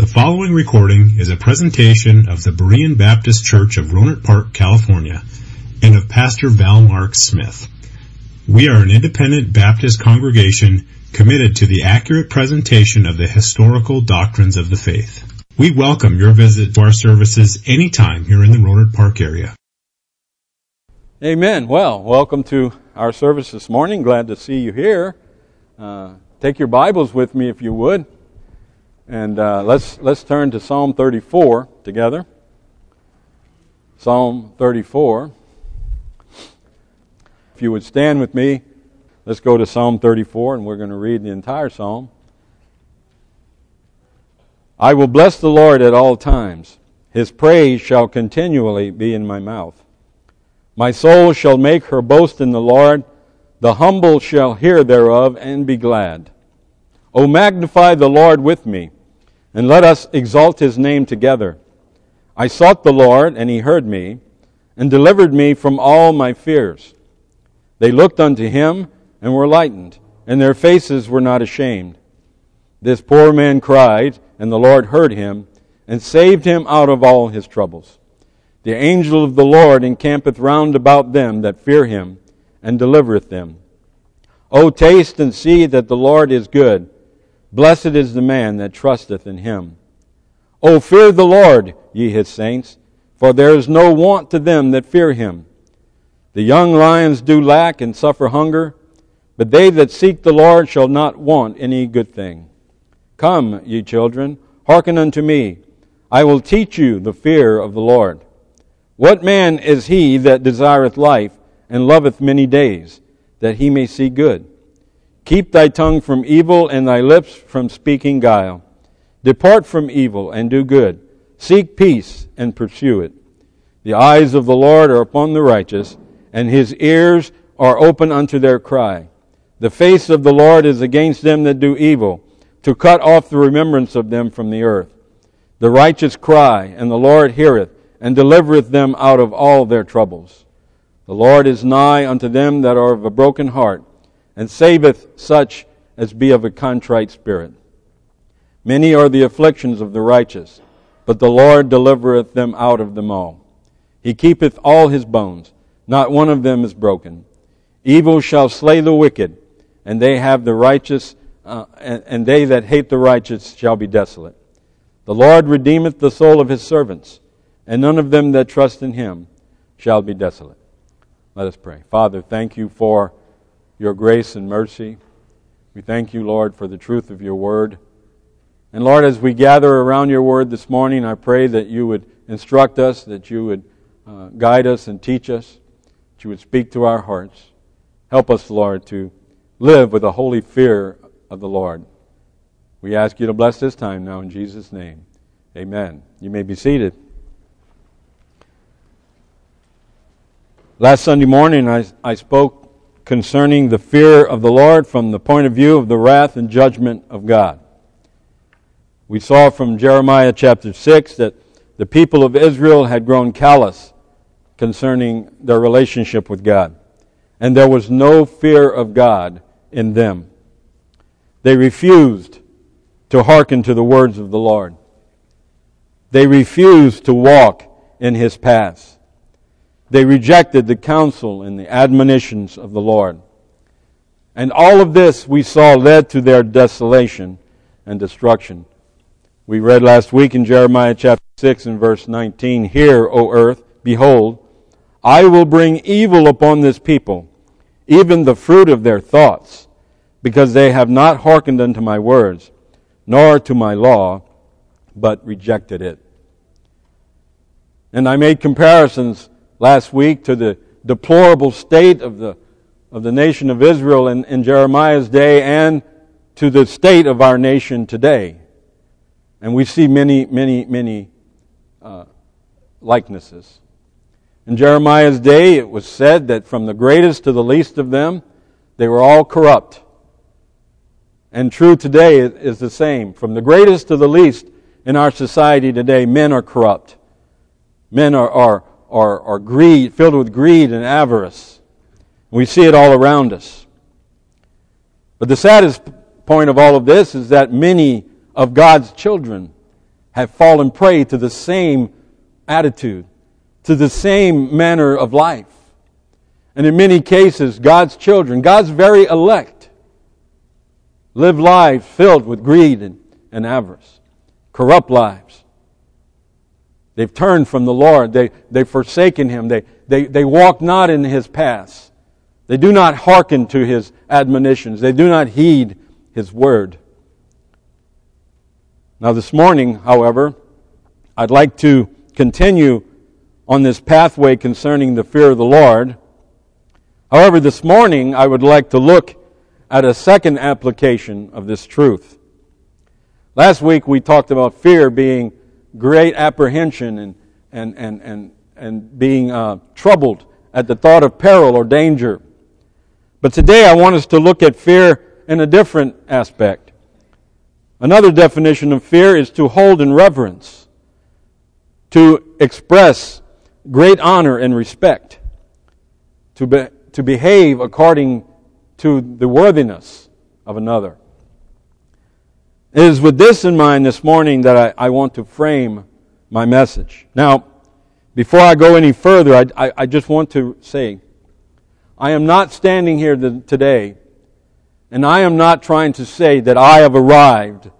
The following recording is a presentation of the Berean Baptist Church of Rohnert Park, California, and of Pastor Val Mark Smith. We are an independent Baptist congregation committed to the accurate presentation of the historical doctrines of the faith. We welcome your visit to our services anytime here in the Rohnert Park area. Amen. Well, welcome to our service this morning. Glad to see you here. Uh, take your Bibles with me if you would. And uh, let's, let's turn to Psalm 34 together. Psalm 34. If you would stand with me, let's go to Psalm 34 and we're going to read the entire psalm. I will bless the Lord at all times. His praise shall continually be in my mouth. My soul shall make her boast in the Lord. The humble shall hear thereof and be glad. O magnify the Lord with me and let us exalt his name together. I sought the Lord, and he heard me, and delivered me from all my fears. They looked unto him, and were lightened, and their faces were not ashamed. This poor man cried, and the Lord heard him, and saved him out of all his troubles. The angel of the Lord encampeth round about them that fear him, and delivereth them. O taste and see that the Lord is good. Blessed is the man that trusteth in him. O fear the Lord, ye his saints, for there is no want to them that fear him. The young lions do lack and suffer hunger, but they that seek the Lord shall not want any good thing. Come, ye children, hearken unto me. I will teach you the fear of the Lord. What man is he that desireth life and loveth many days, that he may see good? Keep thy tongue from evil and thy lips from speaking guile. Depart from evil and do good. Seek peace and pursue it. The eyes of the Lord are upon the righteous, and his ears are open unto their cry. The face of the Lord is against them that do evil, to cut off the remembrance of them from the earth. The righteous cry, and the Lord heareth, and delivereth them out of all their troubles. The Lord is nigh unto them that are of a broken heart and saveth such as be of a contrite spirit. Many are the afflictions of the righteous, but the Lord delivereth them out of them all. He keepeth all his bones, not one of them is broken. Evil shall slay the wicked, and they have the righteous, uh, and, and they that hate the righteous shall be desolate. The Lord redeemeth the soul of his servants, and none of them that trust in him shall be desolate. Let us pray. Father, thank you for your grace and mercy. We thank you, Lord, for the truth of your word. And Lord, as we gather around your word this morning, I pray that you would instruct us, that you would uh, guide us and teach us, that you would speak to our hearts. Help us, Lord, to live with a holy fear of the Lord. We ask you to bless this time now in Jesus' name. Amen. You may be seated. Last Sunday morning, I, I spoke concerning the fear of the Lord from the point of view of the wrath and judgment of God. We saw from Jeremiah chapter 6 that the people of Israel had grown callous concerning their relationship with God, and there was no fear of God in them. They refused to hearken to the words of the Lord. They refused to walk in his paths. They rejected the counsel and the admonitions of the Lord. And all of this we saw led to their desolation and destruction. We read last week in Jeremiah chapter 6 and verse 19, Hear, O earth, behold, I will bring evil upon this people, even the fruit of their thoughts, because they have not hearkened unto my words, nor to my law, but rejected it. And I made comparisons last week to the deplorable state of the, of the nation of Israel in, in Jeremiah's day and to the state of our nation today. And we see many, many, many uh, likenesses. In Jeremiah's day, it was said that from the greatest to the least of them, they were all corrupt. And true today is the same. From the greatest to the least in our society today, men are corrupt. Men are, are, are, are greed, filled with greed and avarice. We see it all around us. But the saddest point of all of this is that many of God's children have fallen prey to the same attitude, to the same manner of life. And in many cases, God's children, God's very elect, live lives filled with greed and, and avarice, corrupt lives. They've turned from the Lord. They, they've forsaken Him. They, they, they walk not in His paths. They do not hearken to His admonitions. They do not heed His word. Now, this morning, however, I'd like to continue on this pathway concerning the fear of the Lord. However, this morning, I would like to look at a second application of this truth. Last week, we talked about fear being great apprehension and, and, and, and, and being uh, troubled at the thought of peril or danger. But today, I want us to look at fear in a different aspect. Another definition of fear is to hold in reverence, to express great honor and respect, to, be, to behave according to the worthiness of another. It is with this in mind this morning that I, I want to frame my message. Now, before I go any further, I, I, I just want to say, I am not standing here today and I am not trying to say that I have arrived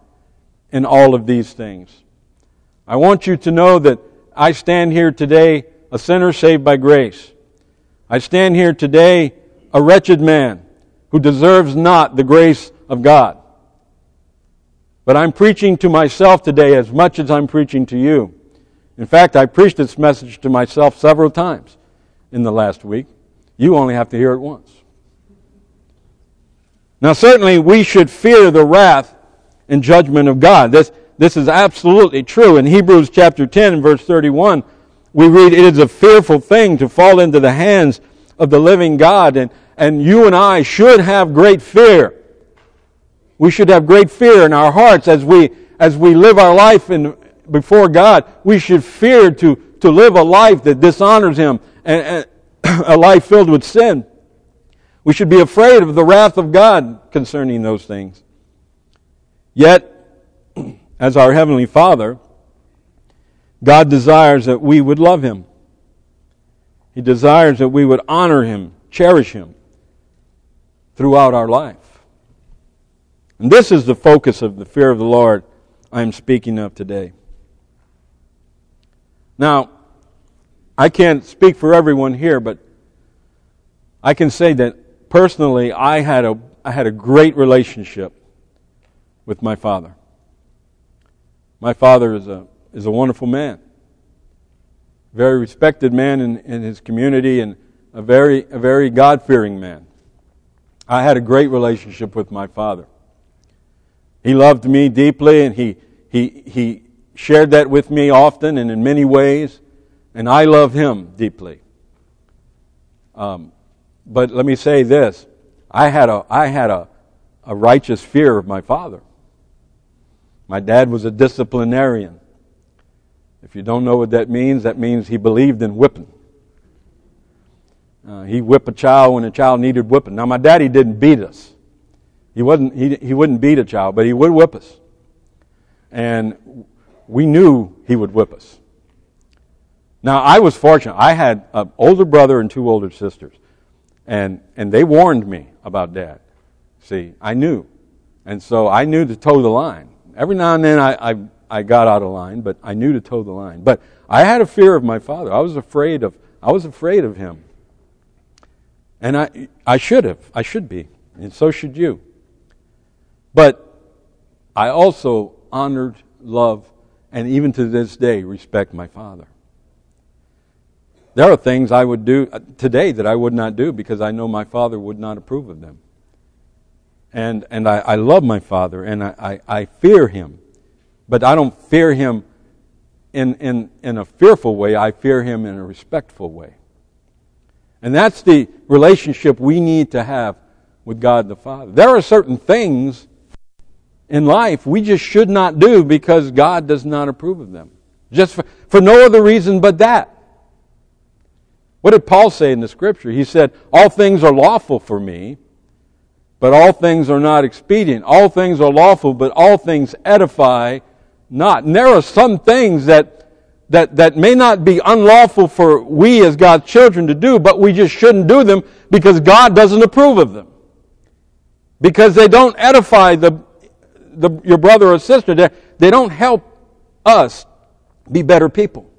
in all of these things. I want you to know that I stand here today a sinner saved by grace. I stand here today a wretched man who deserves not the grace of God. But I'm preaching to myself today as much as I'm preaching to you. In fact, I preached this message to myself several times in the last week. You only have to hear it once. Now, certainly, we should fear the wrath and judgment of God. This, this is absolutely true. In Hebrews chapter 10, verse 31, we read, It is a fearful thing to fall into the hands of the living God. And, and you and I should have great fear. We should have great fear in our hearts as we, as we live our life in, before God. We should fear to, to live a life that dishonors Him and, and a life filled with sin. We should be afraid of the wrath of God concerning those things. Yet, as our Heavenly Father, God desires that we would love Him. He desires that we would honor Him, cherish Him throughout our life. And this is the focus of the fear of the Lord I am speaking of today. Now, I can't speak for everyone here, but I can say that personally, I had a, I had a great relationship with my father. My father is a, is a wonderful man, very respected man in, in his community, and a very, a very God fearing man. I had a great relationship with my father. He loved me deeply, and he, he, he shared that with me often and in many ways, and I love him deeply. Um, but let me say this. I had a, I had a, a righteous fear of my father. My dad was a disciplinarian. If you don't know what that means, that means he believed in whipping. Uh, he whipped a child when a child needed whipping. Now, my daddy didn't beat us. He, wasn't, he, he wouldn't beat a child, but he would whip us. And we knew he would whip us. Now, I was fortunate. I had an older brother and two older sisters. And, and they warned me about dad. See, I knew. And so I knew to toe the line. Every now and then I, I, I got out of line, but I knew to toe the line. But I had a fear of my father. I was afraid of, I was afraid of him. And I, I should have. I should be. And so should you. But I also honored, loved, and even to this day respect my father. There are things I would do uh, today that I would not do because I know my father would not approve of them. And, and I, I love my father and I, I, I fear him. But I don't fear him in, in, in a fearful way, I fear him in a respectful way. And that's the relationship we need to have with God the Father. There are certain things in life we just should not do because God does not approve of them. Just for, for no other reason but that. What did Paul say in the scripture? He said, All things are lawful for me, but all things are not expedient. All things are lawful, but all things edify not. And there are some things that, that, that may not be unlawful for we as God's children to do, but we just shouldn't do them because God doesn't approve of them. Because they don't edify the, the, your brother or sister. They, they don't help us be better people.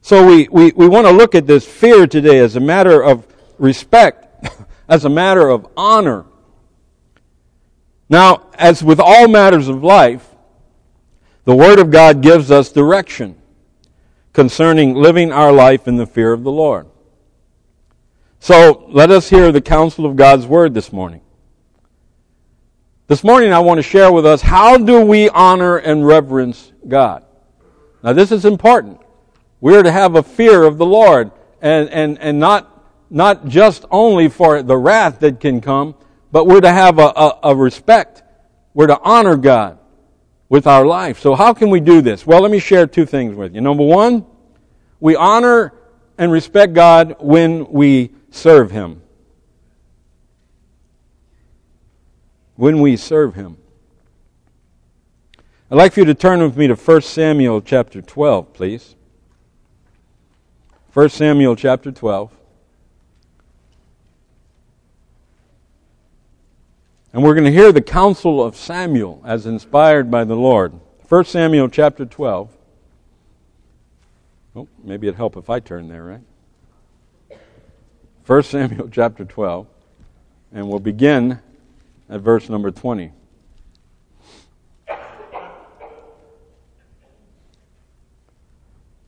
So we, we, we want to look at this fear today as a matter of respect, as a matter of honor. Now, as with all matters of life, the Word of God gives us direction concerning living our life in the fear of the Lord. So let us hear the counsel of God's Word this morning. This morning I want to share with us how do we honor and reverence God? Now this is important. We're to have a fear of the Lord and, and, and not, not just only for the wrath that can come, but we're to have a, a, a respect. We're to honor God with our life. So how can we do this? Well, let me share two things with you. Number one, we honor and respect God when we serve Him. When we serve Him. I'd like for you to turn with me to 1 Samuel chapter 12, please. 1 Samuel chapter 12. And we're going to hear the counsel of Samuel as inspired by the Lord. 1 Samuel chapter 12. Oh, maybe it'd help if I turn there, right? 1 Samuel chapter 12. And we'll begin at verse number 20.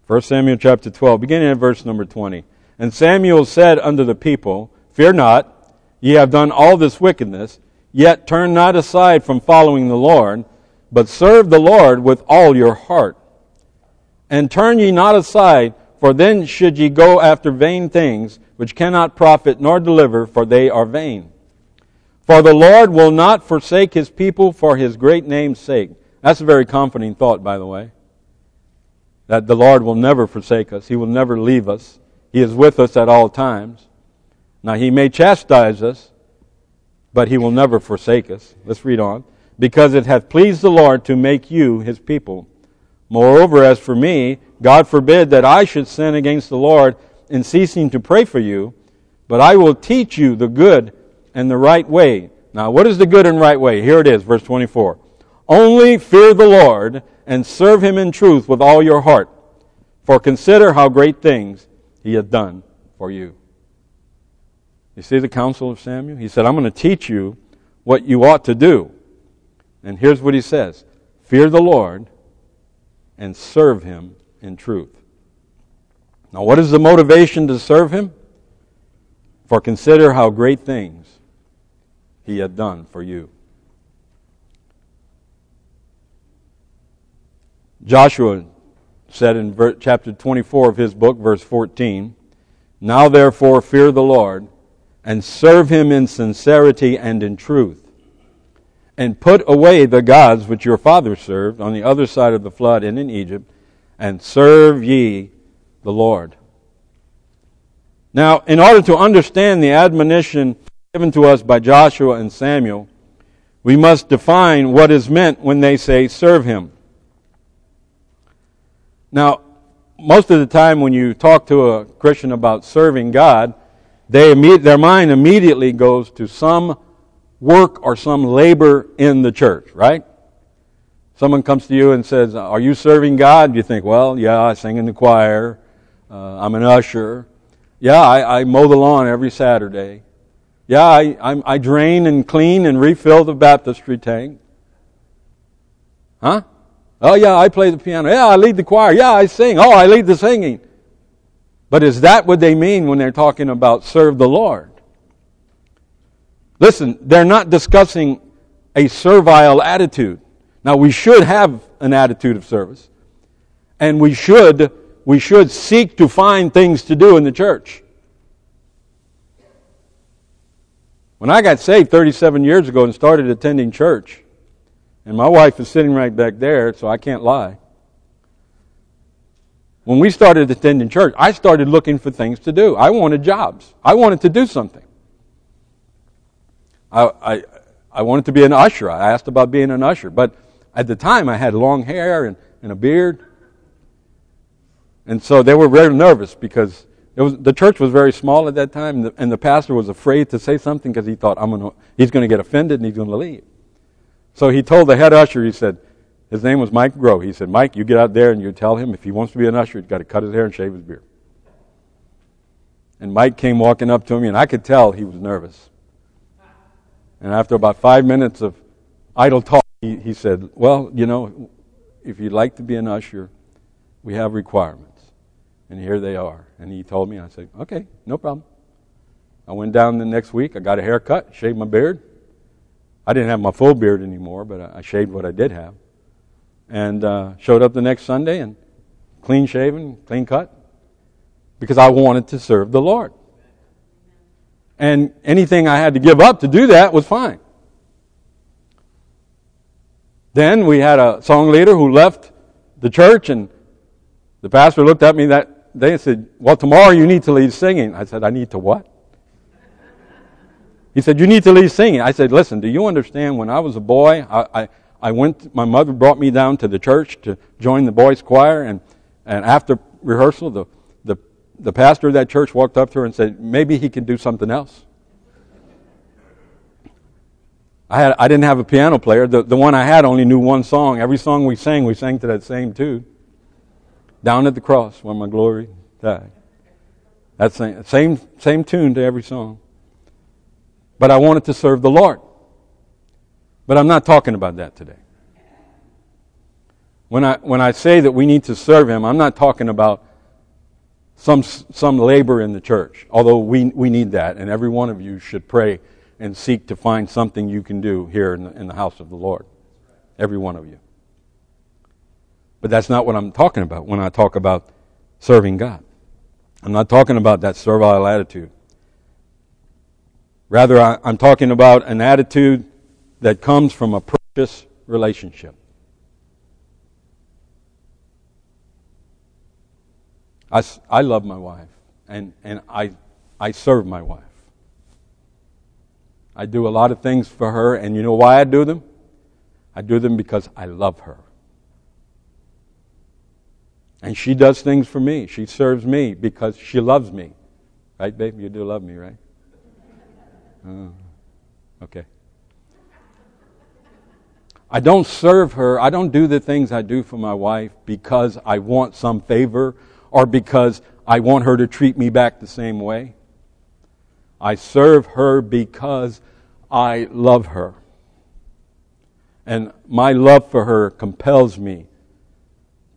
First Samuel chapter 12, beginning at verse number 20. And Samuel said unto the people, Fear not, ye have done all this wickedness, Yet turn not aside from following the Lord, but serve the Lord with all your heart. And turn ye not aside, for then should ye go after vain things, which cannot profit nor deliver, for they are vain. For the Lord will not forsake his people for his great name's sake. That's a very comforting thought, by the way. That the Lord will never forsake us. He will never leave us. He is with us at all times. Now, he may chastise us, but he will never forsake us. Let's read on. Because it hath pleased the Lord to make you his people. Moreover, as for me, God forbid that I should sin against the Lord in ceasing to pray for you, but I will teach you the good and the right way. Now, what is the good and right way? Here it is, verse 24. Only fear the Lord and serve him in truth with all your heart. For consider how great things he hath done for you. You see the counsel of Samuel? He said, I'm going to teach you what you ought to do. And here's what he says Fear the Lord and serve him in truth. Now, what is the motivation to serve him? For consider how great things he had done for you. Joshua said in chapter 24 of his book, verse 14, Now therefore fear the Lord and serve him in sincerity and in truth. And put away the gods which your fathers served on the other side of the flood and in Egypt, and serve ye the Lord. Now, in order to understand the admonition given to us by Joshua and Samuel, we must define what is meant when they say serve him. Now, most of the time when you talk to a Christian about serving God, they their mind immediately goes to some work or some labor in the church, right? Someone comes to you and says, Are you serving God? You think, Well, yeah, I sing in the choir. Uh, I'm an usher. Yeah, I, I, mow the lawn every Saturday. Yeah, I, I, I drain and clean and refill the baptistry tank. Huh? Oh, yeah, I play the piano. Yeah, I lead the choir. Yeah, I sing. Oh, I lead the singing. But is that what they mean when they're talking about serve the Lord? Listen, they're not discussing a servile attitude. Now we should have an attitude of service. And we should we should seek to find things to do in the church. When I got saved 37 years ago and started attending church, and my wife is sitting right back there, so I can't lie when we started attending church, I started looking for things to do. I wanted jobs. I wanted to do something. I, I, I wanted to be an usher. I asked about being an usher. But at the time I had long hair and, and a beard. And so they were very nervous because was, the church was very small at that time, and the, and the pastor was afraid to say something because he thought I'm gonna, he's going to get offended and he's going to leave. So he told the head usher, he said, his name was Mike Grow. He said, Mike, you get out there and you tell him if he wants to be an usher, he's got to cut his hair and shave his beard. And Mike came walking up to me, and I could tell he was nervous. And after about five minutes of idle talk, he, he said, Well, you know, if you'd like to be an usher, we have requirements. And here they are. And he told me, I said, okay, no problem. I went down the next week. I got a haircut, shaved my beard. I didn't have my full beard anymore, but I shaved what I did have. And uh, showed up the next Sunday and clean shaven, clean cut, because I wanted to serve the Lord. And anything I had to give up to do that was fine. Then we had a song leader who left the church, and the pastor looked at me that they said, Well, tomorrow you need to leave singing. I said, I need to what? He said, You need to leave singing. I said, Listen, do you understand when I was a boy, I, I, I went, my mother brought me down to the church to join the boys' choir, and, and after rehearsal, the, the, the pastor of that church walked up to her and said, Maybe he can do something else. I, had, I didn't have a piano player. The, the one I had only knew one song. Every song we sang, we sang to that same tune down at the cross where my glory died. That's same, same, same tune to every song. But I wanted to serve the Lord. But I'm not talking about that today. When I, when I say that we need to serve Him, I'm not talking about some, some labor in the church, although we, we need that, and every one of you should pray and seek to find something you can do here in the, in the house of the Lord. Every one of you. But that's not what I'm talking about when I talk about serving God. I'm not talking about that servile attitude. Rather, I, am talking about an attitude that comes from a precious relationship. I, I love my wife, and, and I, I serve my wife. I do a lot of things for her, and you know why I do them? I do them because I love her. And she does things for me. She serves me because she loves me. Right, babe? You do love me, right? Oh, okay. I don't serve her. I don't do the things I do for my wife because I want some favor or because I want her to treat me back the same way. I serve her because I love her. And my love for her compels me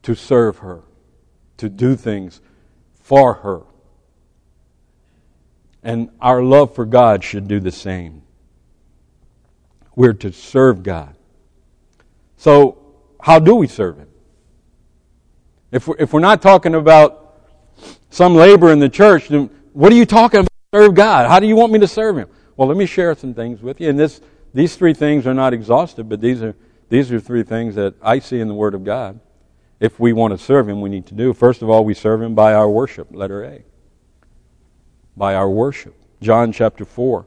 to serve her to do things for her. And our love for God should do the same. We're to serve God. So, how do we serve Him? If we're, if we're not talking about some labor in the church, then what are you talking about? Serve God. How do you want me to serve Him? Well, let me share some things with you. And this, these three things are not exhaustive, but these are, these are three things that I see in the Word of God if we want to serve Him, we need to do. First of all, we serve Him by our worship, letter A. By our worship. John chapter 4.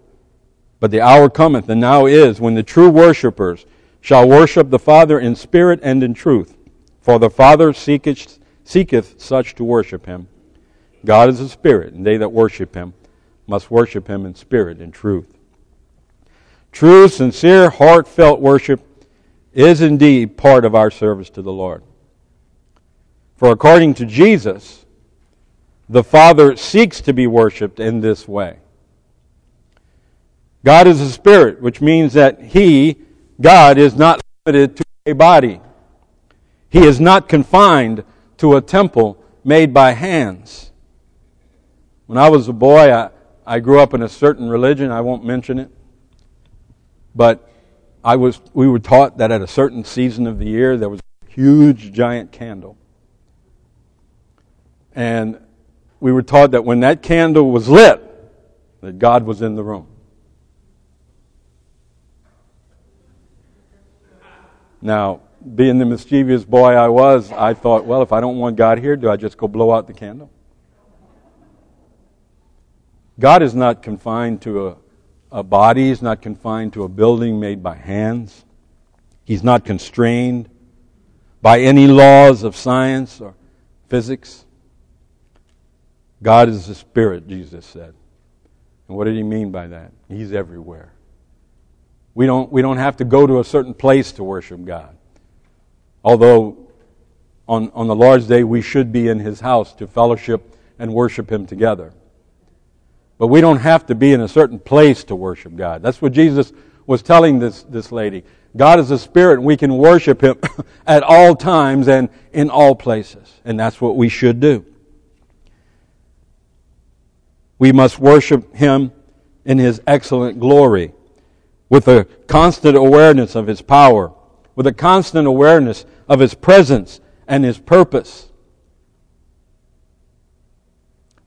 But the hour cometh, and now is, when the true worshippers shall worship the Father in spirit and in truth. For the Father seeketh, seeketh such to worship Him. God is a spirit, and they that worship Him must worship Him in spirit and truth. True, sincere, heartfelt worship is indeed part of our service to the Lord. For according to Jesus, the Father seeks to be worshiped in this way. God is a spirit, which means that He, God, is not limited to a body. He is not confined to a temple made by hands. When I was a boy, I, I grew up in a certain religion. I won't mention it. But I was, we were taught that at a certain season of the year, there was a huge, giant candle and we were taught that when that candle was lit, that God was in the room. Now, being the mischievous boy I was, I thought, well, if I don't want God here, do I just go blow out the candle? God is not confined to a, a body, He's not confined to a building made by hands. He's not constrained by any laws of science or physics. God is the Spirit, Jesus said. And what did he mean by that? He's everywhere. We don't, we don't have to go to a certain place to worship God. Although on, on the Lord's Day we should be in His house to fellowship and worship Him together. But we don't have to be in a certain place to worship God. That's what Jesus was telling this, this lady. God is a spirit and we can worship Him at all times and in all places. And that's what we should do. We must worship Him in His excellent glory with a constant awareness of His power, with a constant awareness of His presence and His purpose.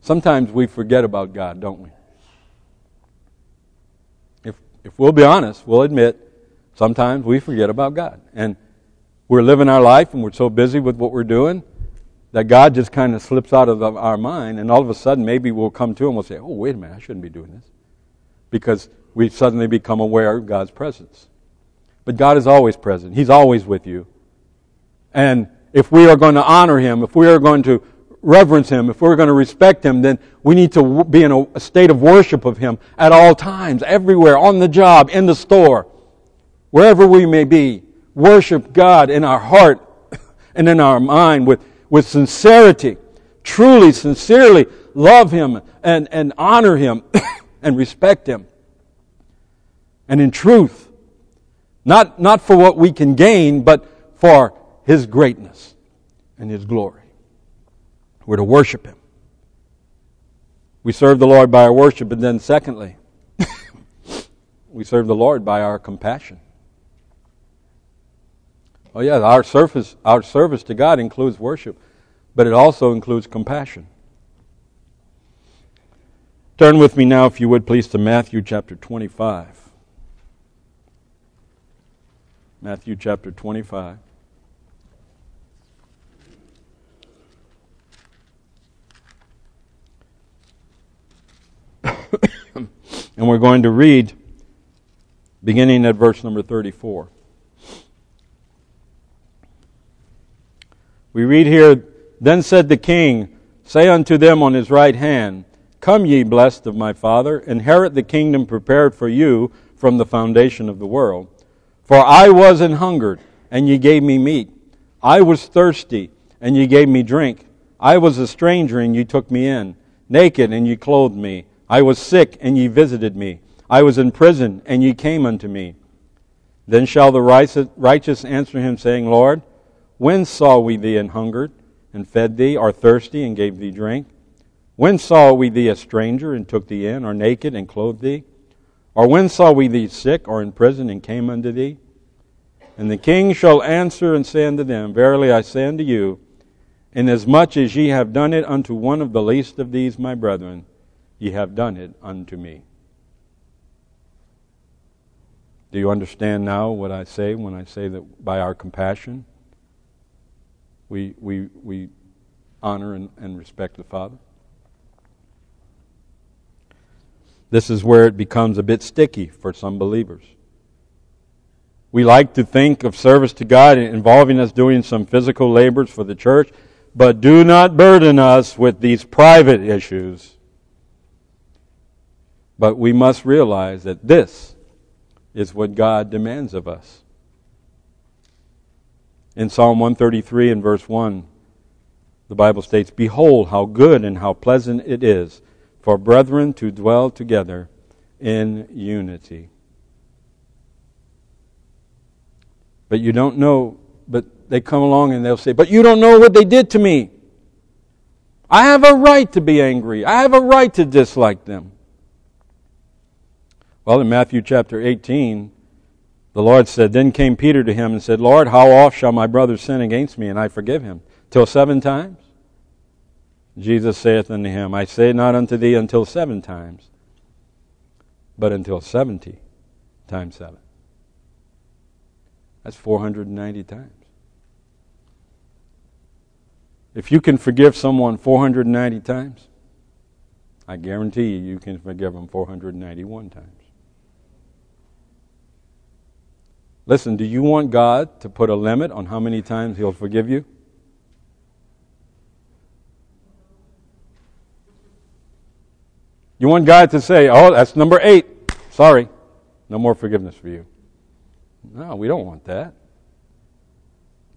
Sometimes we forget about God, don't we? If, if we'll be honest, we'll admit sometimes we forget about God. And we're living our life and we're so busy with what we're doing that God just kind of slips out of our mind, and all of a sudden maybe we'll come to Him and we'll say, Oh, wait a minute, I shouldn't be doing this. Because we suddenly become aware of God's presence. But God is always present, He's always with you. And if we are going to honor Him, if we are going to reverence Him, if we're going to respect Him, then we need to be in a state of worship of Him at all times, everywhere, on the job, in the store, wherever we may be. Worship God in our heart and in our mind with, with sincerity. Truly, sincerely love Him and, and honor Him and respect Him. And in truth, not, not for what we can gain, but for His greatness and His glory. We're to worship Him. We serve the Lord by our worship, and then secondly, we serve the Lord by our compassion. Oh yeah, our service, our service to God includes worship, but it also includes compassion. Turn with me now, if you would please, to Matthew chapter 25. Matthew chapter 25. and we're going to read beginning at verse number 34. We read here, Then said the king, Say unto them on his right hand, Come ye blessed of my Father, inherit the kingdom prepared for you from the foundation of the world. For I was an hungered, and ye gave me meat. I was thirsty, and ye gave me drink. I was a stranger, and ye took me in. Naked, and ye clothed me. I was sick, and ye visited me. I was in prison, and ye came unto me. Then shall the righteous answer him, saying, Lord, when saw we thee an hungered, and fed thee, or thirsty, and gave thee drink? When saw we thee a stranger, and took thee in, or naked, and clothed thee? Or when saw we thee sick, or in prison, and came unto thee? And the king shall answer and say unto them, Verily I say unto you, inasmuch as ye have done it unto one of the least of these my brethren, ye have done it unto me. Do you understand now what I say when I say that by our compassion we, we, we honor and, and respect the Father? This is where it becomes a bit sticky for some believers. We like to think of service to God involving us doing some physical labors for the church, but do not burden us with these private issues but we must realize that this is what God demands of us. In Psalm 133 and verse 1, the Bible states, Behold, how good and how pleasant it is for brethren to dwell together in unity. But you don't know, but they come along and they'll say, But you don't know what they did to me. I have a right to be angry. I have a right to dislike them. Well, in Matthew chapter 18, the Lord said, Then came Peter to him and said, Lord, how oft shall my brother sin against me, and I forgive him? Till seven times? Jesus saith unto him, I say not unto thee until seven times, but until seventy times seven. That's 490 times. If you can forgive someone 490 times, I guarantee you, you can forgive them 491 times. Listen, do you want God to put a limit on how many times He'll forgive you? You want God to say, oh, that's number eight. Sorry, no more forgiveness for you. No, we don't want that.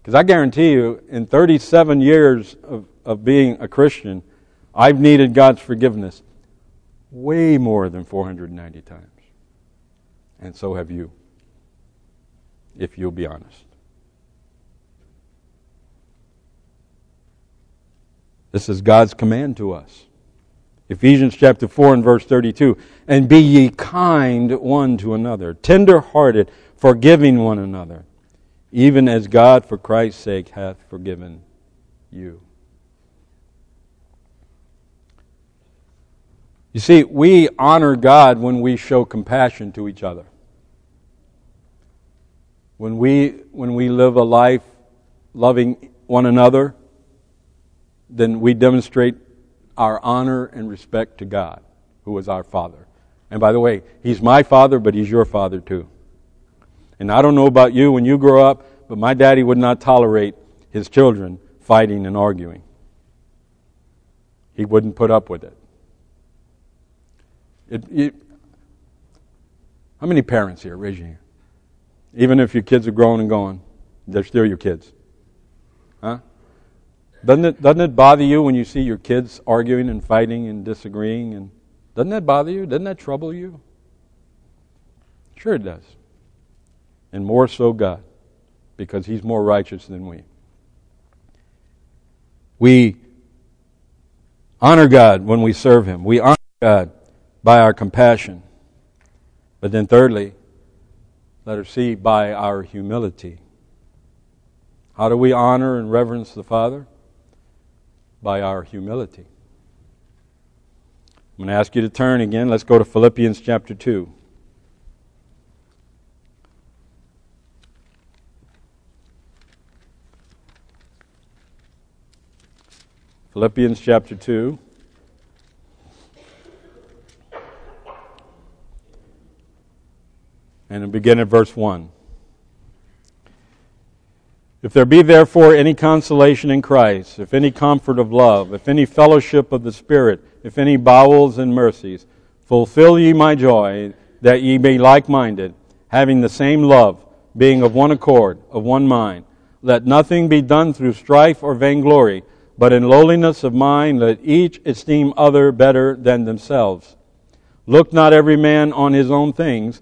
Because I guarantee you, in 37 years of, of being a Christian, I've needed God's forgiveness way more than 490 times. And so have you, if you'll be honest. This is God's command to us. Ephesians chapter 4 and verse 32. And be ye kind one to another, tender hearted, forgiving one another, even as God for Christ's sake hath forgiven you. You see, we honor God when we show compassion to each other. When we, when we live a life loving one another, then we demonstrate our honor and respect to God, who is our Father. And by the way, He's my Father, but He's your Father too. And I don't know about you when you grow up, but my daddy would not tolerate his children fighting and arguing. He wouldn't put up with it. it, it how many parents here? Raise your hand. Even if your kids are grown and gone, they're still your kids. Huh? Doesn't it, doesn't it bother you when you see your kids arguing and fighting and disagreeing? And doesn't that bother you? Doesn't that trouble you? Sure it does. And more so God, because He's more righteous than we. We honor God when we serve Him. We honor God by our compassion. But then, thirdly, let us see by our humility. How do we honor and reverence the Father? by our humility. I'm going to ask you to turn again. Let's go to Philippians chapter 2. Philippians chapter 2. And begin at verse 1. If there be therefore any consolation in Christ, if any comfort of love, if any fellowship of the Spirit, if any bowels and mercies, fulfill ye my joy, that ye be like minded, having the same love, being of one accord, of one mind. Let nothing be done through strife or vainglory, but in lowliness of mind let each esteem other better than themselves. Look not every man on his own things,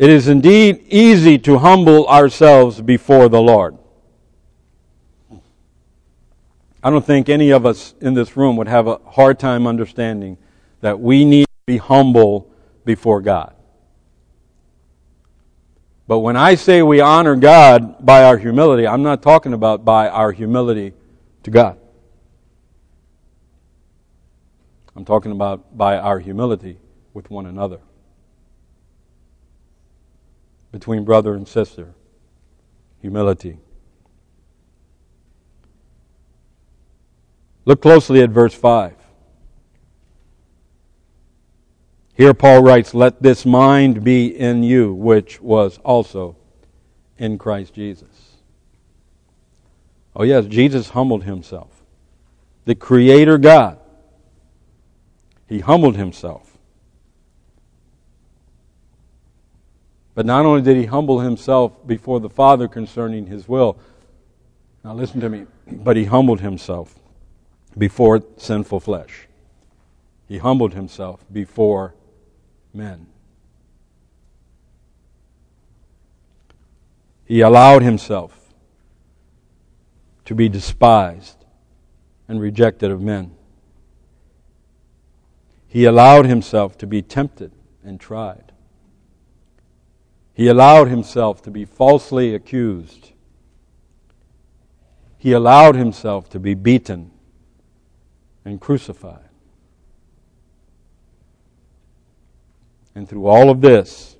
it is indeed easy to humble ourselves before the Lord. I don't think any of us in this room would have a hard time understanding that we need to be humble before God. But when I say we honor God by our humility, I'm not talking about by our humility to God. I'm talking about by our humility with one another between brother and sister. Humility. Look closely at verse 5. Here Paul writes, Let this mind be in you, which was also in Christ Jesus. Oh, yes, Jesus humbled himself. The Creator God. He humbled himself. But not only did he humble himself before the Father concerning his will, now listen to me, but he humbled himself before sinful flesh. He humbled himself before men. He allowed himself to be despised and rejected of men. He allowed himself to be tempted and tried. He allowed himself to be falsely accused. He allowed himself to be beaten and crucified. And through all of this,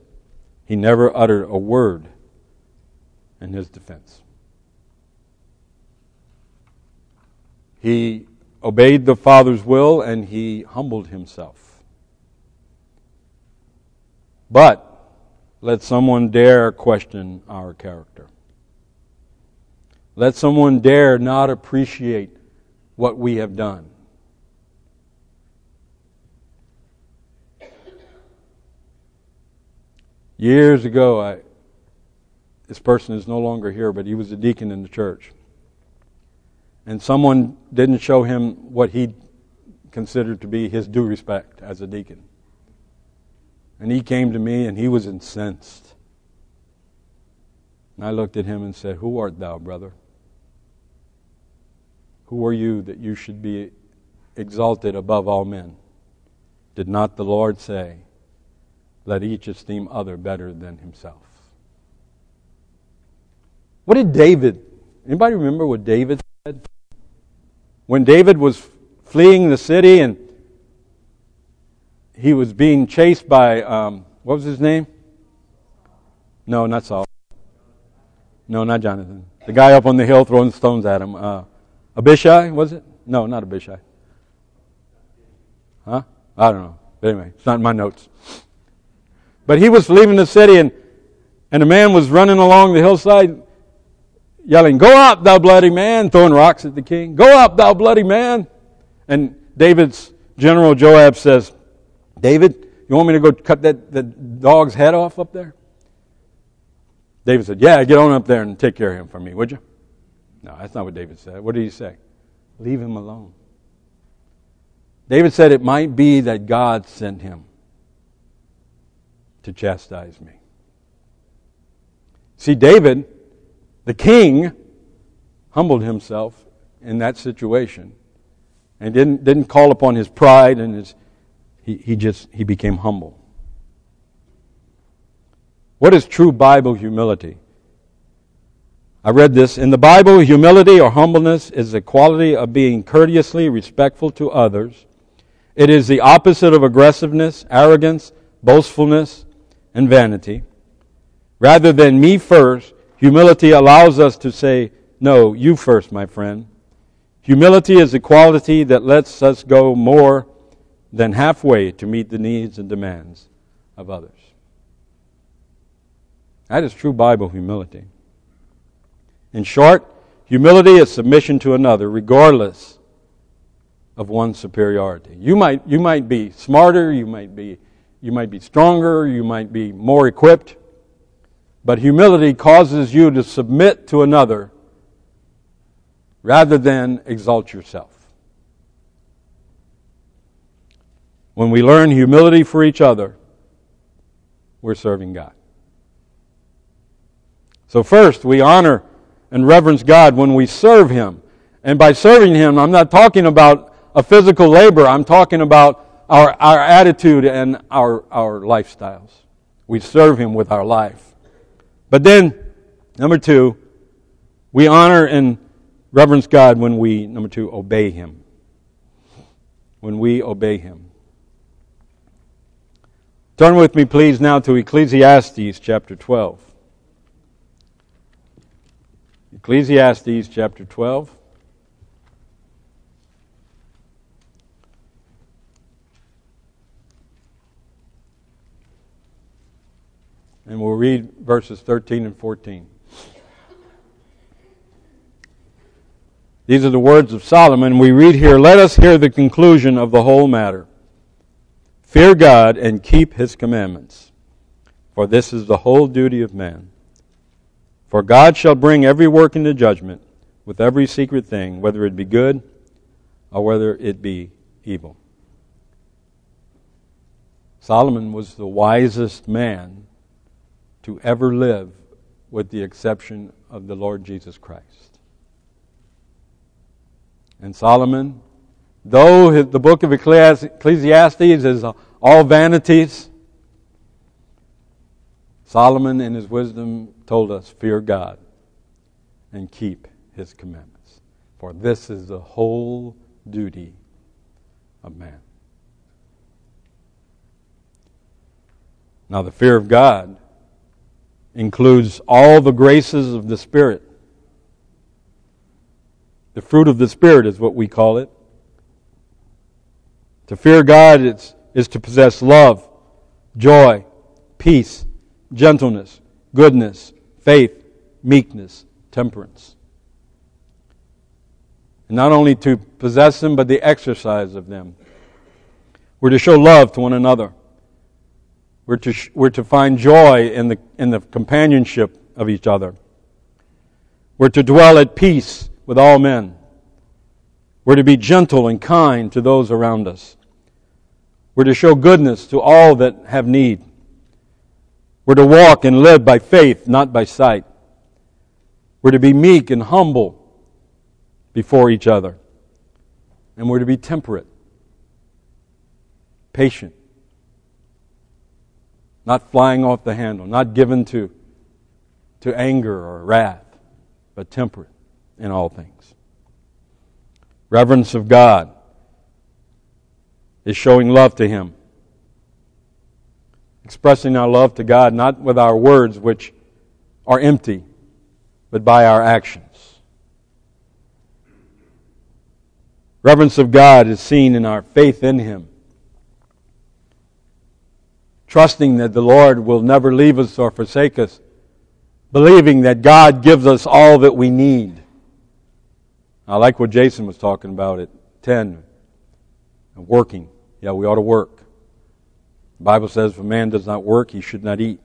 he never uttered a word in his defense. He obeyed the Father's will and he humbled himself. But let someone dare question our character. Let someone dare not appreciate what we have done. Years ago, I, this person is no longer here, but he was a deacon in the church. And someone didn't show him what he considered to be his due respect as a deacon. And he came to me and he was incensed. And I looked at him and said, Who art thou, brother? Who are you that you should be exalted above all men? Did not the Lord say, let each esteem other better than himself. What did David, anybody remember what David said? When David was fleeing the city and he was being chased by, um, what was his name? No, not Saul. No, not Jonathan. The guy up on the hill throwing stones at him. Uh, Abishai, was it? No, not Abishai. Huh? I don't know. But anyway, it's not in my notes. But he was leaving the city, and, and a man was running along the hillside yelling, Go up, thou bloody man, throwing rocks at the king. Go up, thou bloody man. And David's general Joab says, David, you want me to go cut that, that dog's head off up there? David said, Yeah, get on up there and take care of him for me, would you? No, that's not what David said. What did he say? Leave him alone. David said it might be that God sent him to chastise me. See, David, the king, humbled himself in that situation and didn't, didn't call upon his pride and his, he, just, he became humble. What is true Bible humility? I read this. In the Bible, humility or humbleness is the quality of being courteously respectful to others. It is the opposite of aggressiveness, arrogance, boastfulness, and vanity. Rather than me first, humility allows us to say, No, you first, my friend. Humility is a quality that lets us go more than halfway to meet the needs and demands of others. That is true Bible humility. In short, humility is submission to another, regardless of one's superiority. You might, you might be smarter, you might be you might be stronger, you might be more equipped, but humility causes you to submit to another rather than exalt yourself. When we learn humility for each other, we're serving God. So, first, we honor and reverence God when we serve Him. And by serving Him, I'm not talking about a physical labor, I'm talking about our, our attitude and our, our lifestyles. We serve Him with our life. But then, number two, we honor and reverence God when we, number two, obey Him. When we obey Him. Turn with me, please, now to Ecclesiastes chapter 12. Ecclesiastes chapter 12. and we'll read verses 13 and 14. These are the words of Solomon. We read here, Let us hear the conclusion of the whole matter. Fear God and keep his commandments, for this is the whole duty of man. For God shall bring every work into judgment with every secret thing, whether it be good or whether it be evil. Solomon was the wisest man to ever live with the exception of the Lord Jesus Christ. And Solomon, though the book of Ecclesiastes is all vanities, Solomon, in his wisdom, told us, Fear God and keep his commandments. For this is the whole duty of man. Now, the fear of God includes all the graces of the Spirit. The fruit of the Spirit is what we call it. To fear God is, is to possess love, joy, peace, gentleness, goodness, faith, meekness, temperance. And not only to possess them, but the exercise of them. We're to show love to one another. We're to, we're to find joy in the, in the companionship of each other. We're to dwell at peace with all men. We're to be gentle and kind to those around us. We're to show goodness to all that have need. We're to walk and live by faith, not by sight. We're to be meek and humble before each other. And we're to be temperate, patient, not flying off the handle, not given to, to anger or wrath, but temperate in all things. Reverence of God is showing love to Him. Expressing our love to God not with our words, which are empty, but by our actions. Reverence of God is seen in our faith in Him. Trusting that the Lord will never leave us or forsake us. Believing that God gives us all that we need. I like what Jason was talking about at 10. Working. Yeah, we ought to work. The Bible says if a man does not work, he should not eat.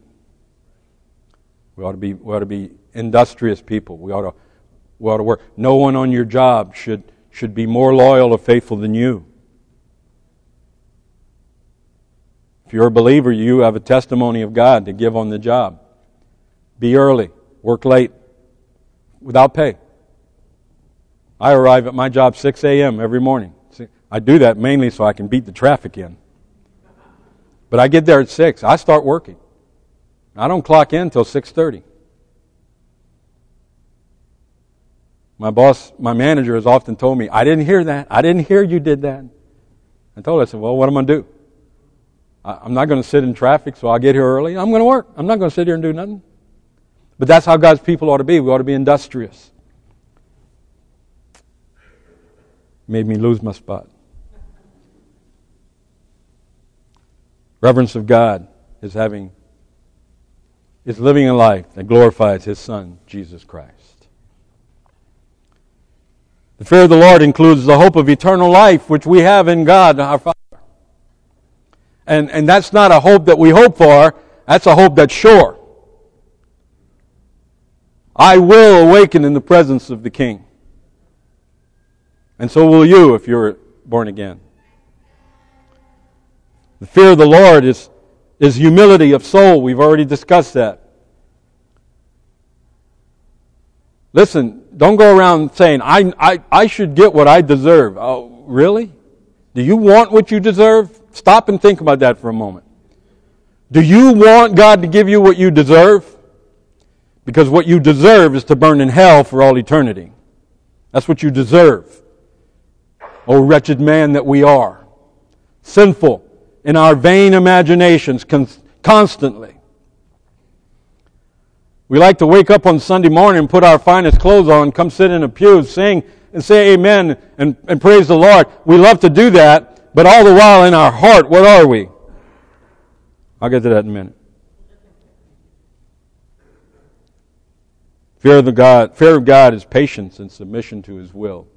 We ought to be, we ought to be industrious people. We ought to, we ought to work. No one on your job should, should be more loyal or faithful than you. If you're a believer, you have a testimony of God to give on the job. Be early, work late, without pay. I arrive at my job 6 a.m. every morning. I do that mainly so I can beat the traffic in. But I get there at 6. I start working. I don't clock in until 6:30. My boss, my manager has often told me, I didn't hear that. I didn't hear you did that. I told her, I said, well, what am I going to do? I'm not going to sit in traffic, so I'll get here early. I'm going to work. I'm not going to sit here and do nothing. But that's how God's people ought to be. We ought to be industrious. Made me lose my spot. Reverence of God is having is living a life that glorifies his son, Jesus Christ. The fear of the Lord includes the hope of eternal life which we have in God our Father. And, and that's not a hope that we hope for, that's a hope that's sure. I will awaken in the presence of the King. And so will you if you're born again. The fear of the Lord is, is humility of soul. We've already discussed that. Listen, don't go around saying, I, I, I should get what I deserve. Oh, really? Do you want what you deserve? Stop and think about that for a moment. Do you want God to give you what you deserve? Because what you deserve is to burn in hell for all eternity. That's what you deserve. Oh, wretched man that we are. Sinful, in our vain imaginations con- constantly. We like to wake up on Sunday morning put our finest clothes on, come sit in a pew, sing and say amen and, and praise the Lord. We love to do that, but all the while in our heart, what are we? I'll get to that in a minute. Fear of the God, fear of God is patience and submission to his will.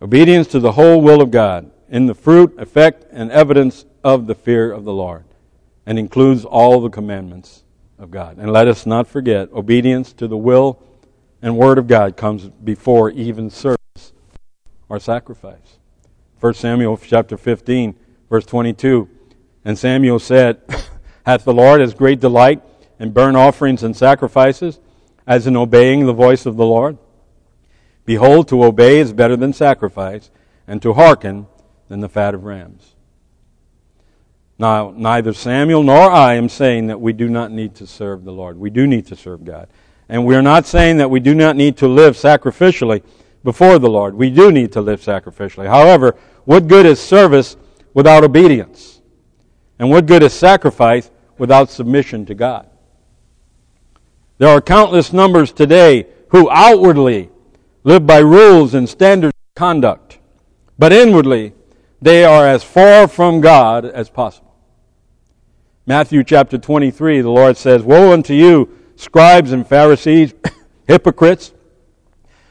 Obedience to the whole will of God in the fruit, effect, and evidence of the fear of the Lord, and includes all the commandments of God. And let us not forget, obedience to the will and word of God comes before even service or sacrifice. 1 Samuel chapter 15, verse 22. And Samuel said, Hath the Lord as great delight in burnt offerings and sacrifices as in obeying the voice of the Lord? Behold, to obey is better than sacrifice, and to hearken than the fat of rams. Now, neither Samuel nor I am saying that we do not need to serve the Lord. We do need to serve God. And we're not saying that we do not need to live sacrificially before the Lord. We do need to live sacrificially. However, what good is service without obedience? And what good is sacrifice without submission to God? There are countless numbers today who outwardly live by rules and standards of conduct, but inwardly they are as far from God as possible. Matthew chapter 23, the Lord says, Woe unto you, scribes and Pharisees, hypocrites,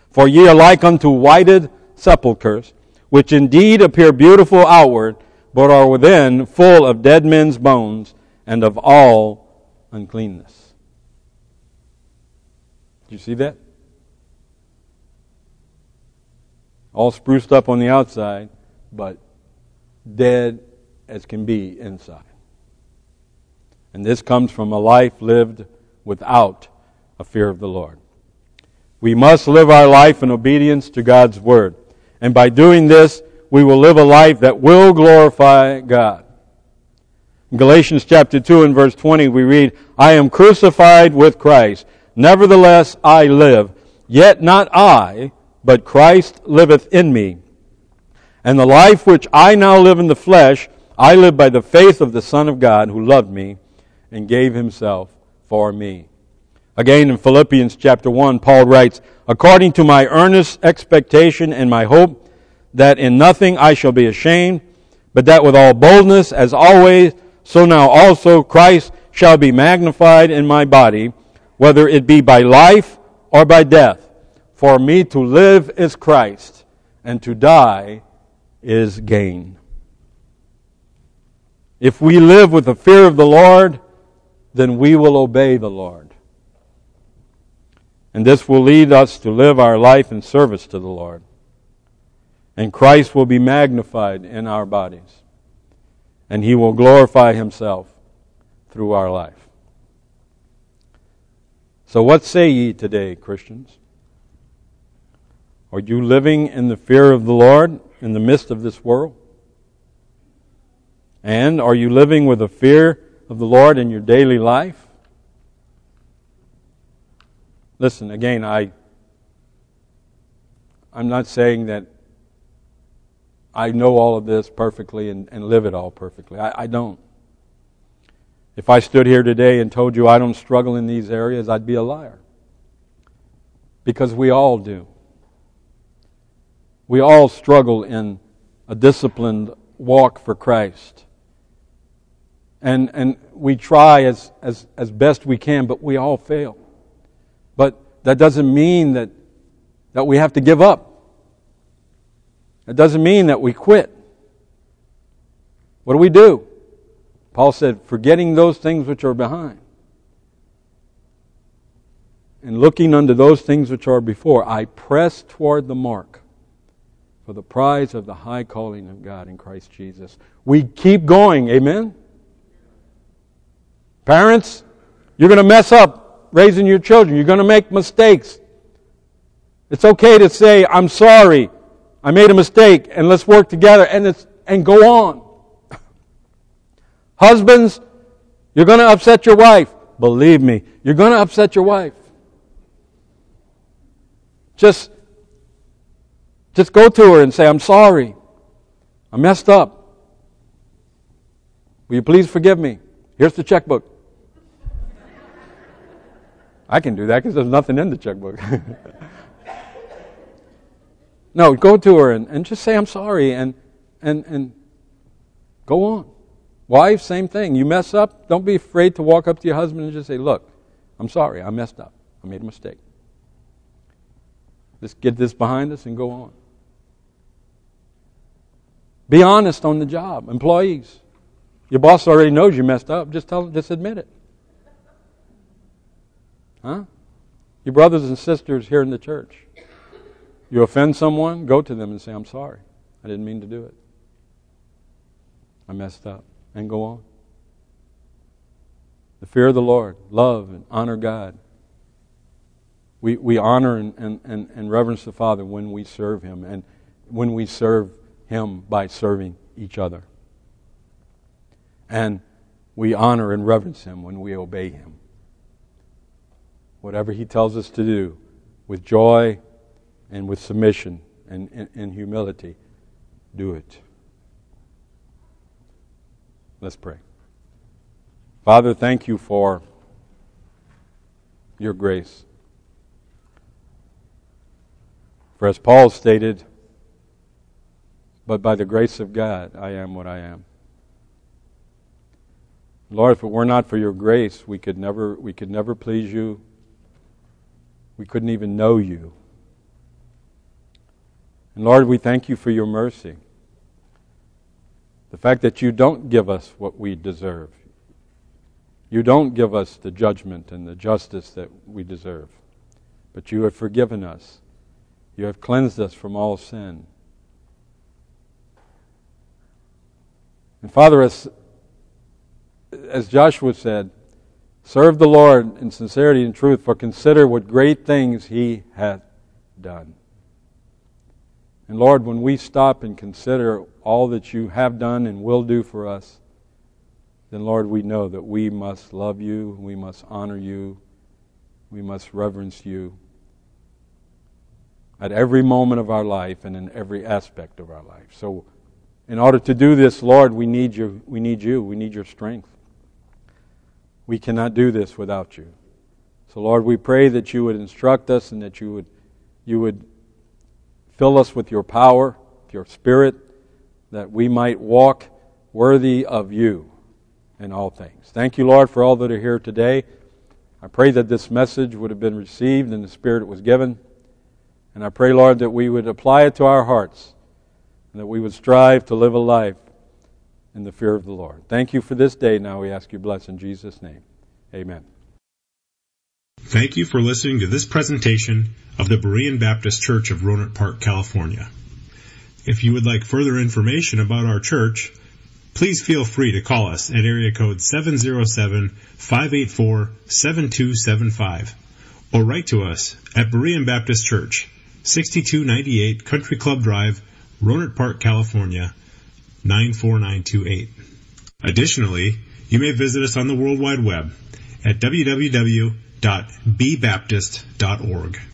for ye are like unto whited sepulchres, which indeed appear beautiful outward, but are within full of dead men's bones and of all uncleanness. Do you see that? All spruced up on the outside, but dead as can be inside. And this comes from a life lived without a fear of the Lord. We must live our life in obedience to God's Word. And by doing this, we will live a life that will glorify God. In Galatians chapter 2 and verse 20 we read, I am crucified with Christ. Nevertheless I live. Yet not I, but Christ liveth in me. And the life which I now live in the flesh, I live by the faith of the Son of God who loved me and gave himself for me. Again in Philippians chapter 1, Paul writes, According to my earnest expectation and my hope, that in nothing I shall be ashamed, but that with all boldness, as always, so now also Christ shall be magnified in my body, whether it be by life or by death. For me to live is Christ, and to die is gain. If we live with the fear of the Lord, then we will obey the Lord. And this will lead us to live our life in service to the Lord. And Christ will be magnified in our bodies. And he will glorify himself through our life. So, what say ye today, Christians? Are you living in the fear of the Lord in the midst of this world? And are you living with a fear of the Lord in your daily life? Listen, again, I, I'm not saying that I know all of this perfectly and, and live it all perfectly. I, I don't. If I stood here today and told you I don't struggle in these areas, I'd be a liar. Because we all do. We all struggle in a disciplined walk for Christ. And, and we try as, as, as best we can, but we all fail. But that doesn't mean that, that we have to give up. It doesn't mean that we quit. What do we do? Paul said, forgetting those things which are behind and looking unto those things which are before, I press toward the mark for the prize of the high calling of God in Christ Jesus. We keep going, amen? Parents, you're going to mess up raising your children. You're going to make mistakes. It's okay to say, I'm sorry. I made a mistake and let's work together and, and go on. Husbands, you're going to upset your wife. Believe me, you're going to upset your wife. Just, just go to her and say, I'm sorry. I messed up. Will you please forgive me? Here's the checkbook. I can do that because there's nothing in the checkbook. no, go to her and, and just say, I'm sorry, and, and, and go on. Wife, same thing. You mess up, don't be afraid to walk up to your husband and just say, Look, I'm sorry, I messed up. I made a mistake. Let's get this behind us and go on. Be honest on the job. Employees. Your boss already knows you messed up. Just tell just admit it. Huh? Your brothers and sisters here in the church. You offend someone, go to them and say, I'm sorry. I didn't mean to do it. I messed up. And go on. The fear of the Lord, love and honor God. We, we honor and, and, and, and reverence the Father when we serve Him and when we serve Him by serving each other. And we honor and reverence Him when we obey Him. Whatever He tells us to do, with joy and with submission and, and, humility, do it. Let's pray. Father, thank you for your grace. For as Paul stated, but by the grace of God, I am what I am. Lord, if it were not for your grace, we could never, we could never please you. We couldn't even know you. And Lord, we thank you for your mercy. The fact that you don't give us what we deserve. You don't give us the judgment and the justice that we deserve. But you have forgiven us. You have cleansed us from all sin. And Father, as, as Joshua said, serve the Lord in sincerity and truth, for consider what great things he hath done. And Lord, when we stop and consider all that you have done and will do for us, then Lord, we know that we must love you, we must honor you, we must reverence you at every moment of our life and in every aspect of our life. So, in order to do this, Lord, we need you. We need you. We need your strength. We cannot do this without you. So, Lord, we pray that you would instruct us and that you would, you would Fill us with your power, with your spirit, that we might walk worthy of you in all things. Thank you, Lord, for all that are here today. I pray that this message would have been received in the spirit it was given. And I pray, Lord, that we would apply it to our hearts and that we would strive to live a life in the fear of the Lord. Thank you for this day. Now we ask you bless in Jesus' name. Amen. Thank you for listening to this presentation of the Berean Baptist Church of Rohnert Park, California. If you would like further information about our church, please feel free to call us at area code 707-584-7275 or write to us at Berean Baptist Church, 6298 Country Club Drive, Rohnert Park, California, 94928. Additionally, you may visit us on the World Wide Web at www.bbaptist.org.